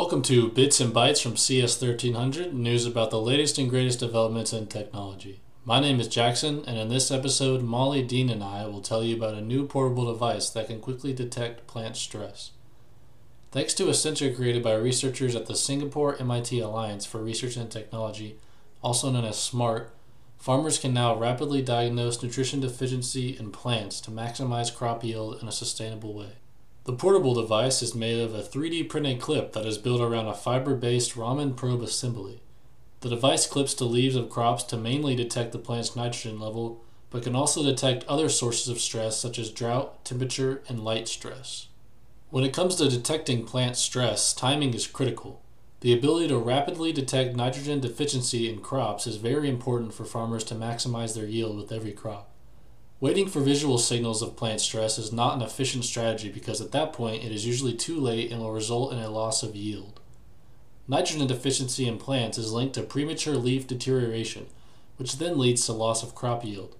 Welcome to Bits and Bytes from CS 1300, news about the latest and greatest developments in technology. My name is Jackson, and in this episode, Molly, Dean, and I will tell you about a new portable device that can quickly detect plant stress. Thanks to a sensor created by researchers at the Singapore MIT Alliance for Research and Technology, also known as SMART, farmers can now rapidly diagnose nutrition deficiency in plants to maximize crop yield in a sustainable way. The portable device is made of a 3D printed clip that is built around a fiber based Raman probe assembly. The device clips to leaves of crops to mainly detect the plant's nitrogen level, but can also detect other sources of stress such as drought, temperature, and light stress. When it comes to detecting plant stress, timing is critical. The ability to rapidly detect nitrogen deficiency in crops is very important for farmers to maximize their yield with every crop. Waiting for visual signals of plant stress is not an efficient strategy because at that point it is usually too late and will result in a loss of yield. Nitrogen deficiency in plants is linked to premature leaf deterioration, which then leads to loss of crop yield.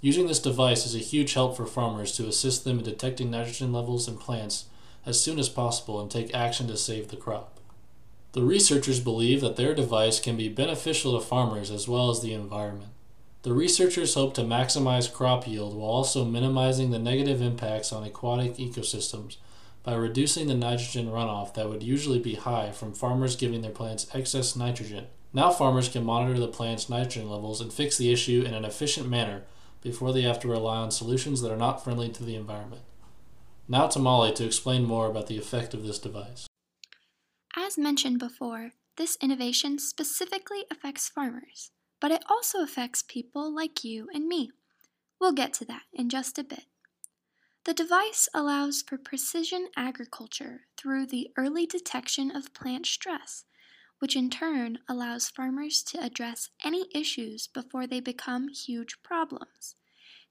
Using this device is a huge help for farmers to assist them in detecting nitrogen levels in plants as soon as possible and take action to save the crop. The researchers believe that their device can be beneficial to farmers as well as the environment. The researchers hope to maximize crop yield while also minimizing the negative impacts on aquatic ecosystems by reducing the nitrogen runoff that would usually be high from farmers giving their plants excess nitrogen. Now, farmers can monitor the plant's nitrogen levels and fix the issue in an efficient manner before they have to rely on solutions that are not friendly to the environment. Now to Molly to explain more about the effect of this device. As mentioned before, this innovation specifically affects farmers but it also affects people like you and me. We'll get to that in just a bit. The device allows for precision agriculture through the early detection of plant stress, which in turn allows farmers to address any issues before they become huge problems,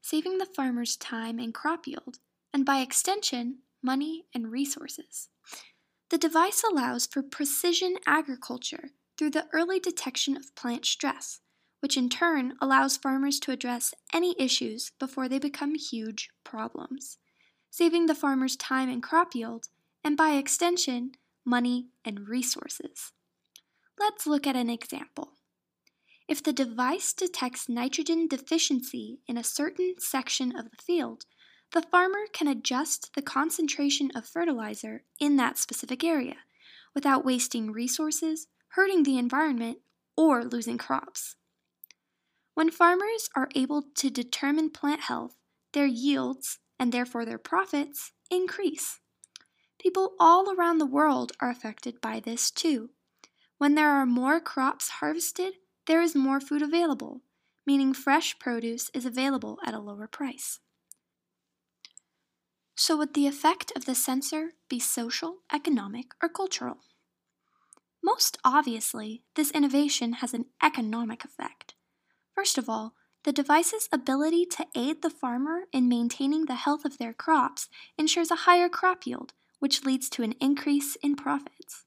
saving the farmers time and crop yield, and by extension, money and resources. The device allows for precision agriculture through the early detection of plant stress, which in turn allows farmers to address any issues before they become huge problems, saving the farmers time and crop yield, and by extension, money and resources. Let's look at an example. If the device detects nitrogen deficiency in a certain section of the field, the farmer can adjust the concentration of fertilizer in that specific area without wasting resources, hurting the environment, or losing crops. When farmers are able to determine plant health, their yields, and therefore their profits, increase. People all around the world are affected by this too. When there are more crops harvested, there is more food available, meaning fresh produce is available at a lower price. So, would the effect of the sensor be social, economic, or cultural? Most obviously, this innovation has an economic effect. First of all, the device's ability to aid the farmer in maintaining the health of their crops ensures a higher crop yield, which leads to an increase in profits.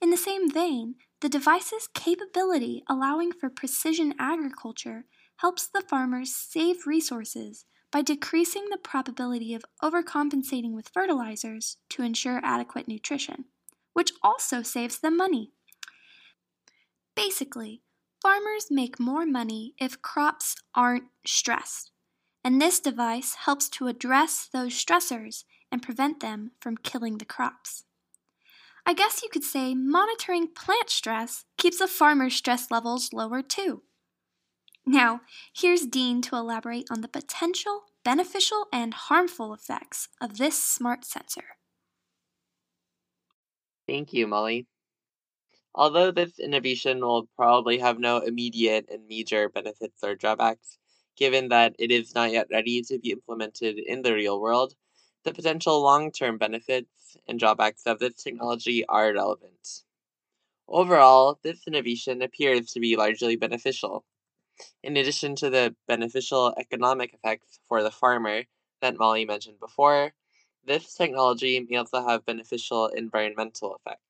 In the same vein, the device's capability allowing for precision agriculture helps the farmers save resources by decreasing the probability of overcompensating with fertilizers to ensure adequate nutrition, which also saves them money. Basically, Farmers make more money if crops aren't stressed, and this device helps to address those stressors and prevent them from killing the crops. I guess you could say monitoring plant stress keeps the farmer's stress levels lower too. Now, here's Dean to elaborate on the potential beneficial and harmful effects of this smart sensor. Thank you, Molly. Although this innovation will probably have no immediate and major benefits or drawbacks, given that it is not yet ready to be implemented in the real world, the potential long term benefits and drawbacks of this technology are relevant. Overall, this innovation appears to be largely beneficial. In addition to the beneficial economic effects for the farmer that Molly mentioned before, this technology may also have beneficial environmental effects.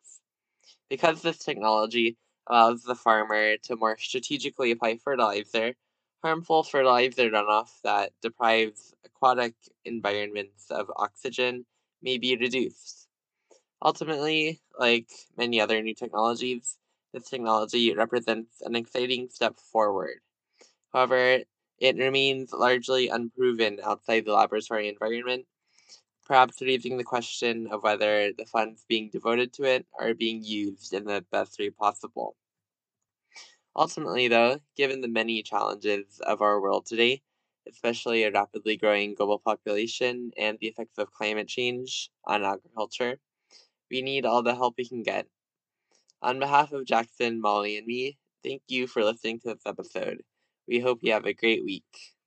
Because this technology allows the farmer to more strategically apply fertilizer, harmful fertilizer runoff that deprives aquatic environments of oxygen may be reduced. Ultimately, like many other new technologies, this technology represents an exciting step forward. However, it remains largely unproven outside the laboratory environment, perhaps raising the question of whether the funds being devoted to it are being used in the best way possible. Ultimately, though, given the many challenges of our world today, especially a rapidly growing global population and the effects of climate change on agriculture, we need all the help we can get. On behalf of Jackson, Molly, and me, thank you for listening to this episode. We hope you have a great week.